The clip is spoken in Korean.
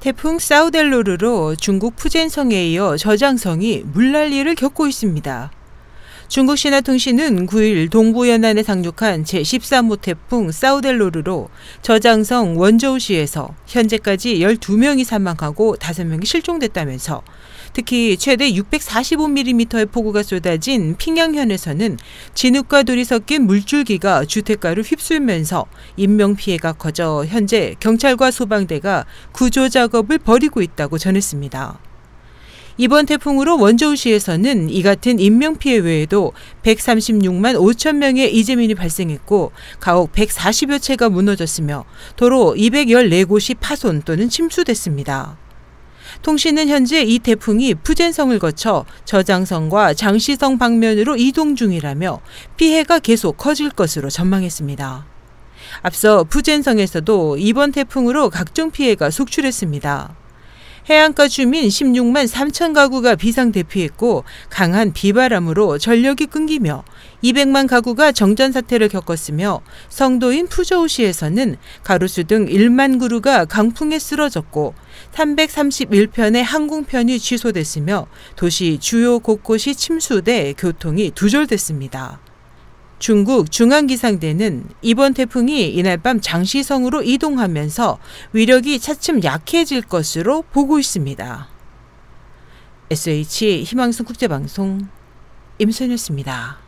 태풍 사우델로르로 중국 푸젠성에 이어 저장성이 물난리를 겪고 있습니다. 중국 신화통신은 9일 동부 연안에 상륙한 제13호 태풍 사우델로르로 저장성 원저우시에서 현재까지 12명이 사망하고 5명이 실종됐다면서 특히 최대 645mm의 폭우가 쏟아진 핑양현에서는 진흙과 돌이 섞인 물줄기가 주택가를 휩쓸면서 인명피해가 커져 현재 경찰과 소방대가 구조 작업을 벌이고 있다고 전했습니다. 이번 태풍으로 원저우시에서는 이 같은 인명피해 외에도 136만 5천 명의 이재민이 발생했고 가옥 140여 채가 무너졌으며 도로 214곳이 파손 또는 침수됐습니다. 통신은 현재 이 태풍이 푸젠성을 거쳐 저장성과 장시성 방면으로 이동 중이라며 피해가 계속 커질 것으로 전망했습니다. 앞서 푸젠성에서도 이번 태풍으로 각종 피해가 속출했습니다. 해안가 주민 16만 3천 가구가 비상 대피했고 강한 비바람으로 전력이 끊기며 200만 가구가 정전 사태를 겪었으며 성도인 푸저우시에서는 가로수 등 1만 그루가 강풍에 쓰러졌고 331편의 항공편이 취소됐으며 도시 주요 곳곳이 침수돼 교통이 두절됐습니다. 중국 중앙기상대는 이번 태풍이 이날 밤 장시성으로 이동하면서 위력이 차츰 약해질 것으로 보고 있습니다. SH 희망성 국제방송 임선였습니다.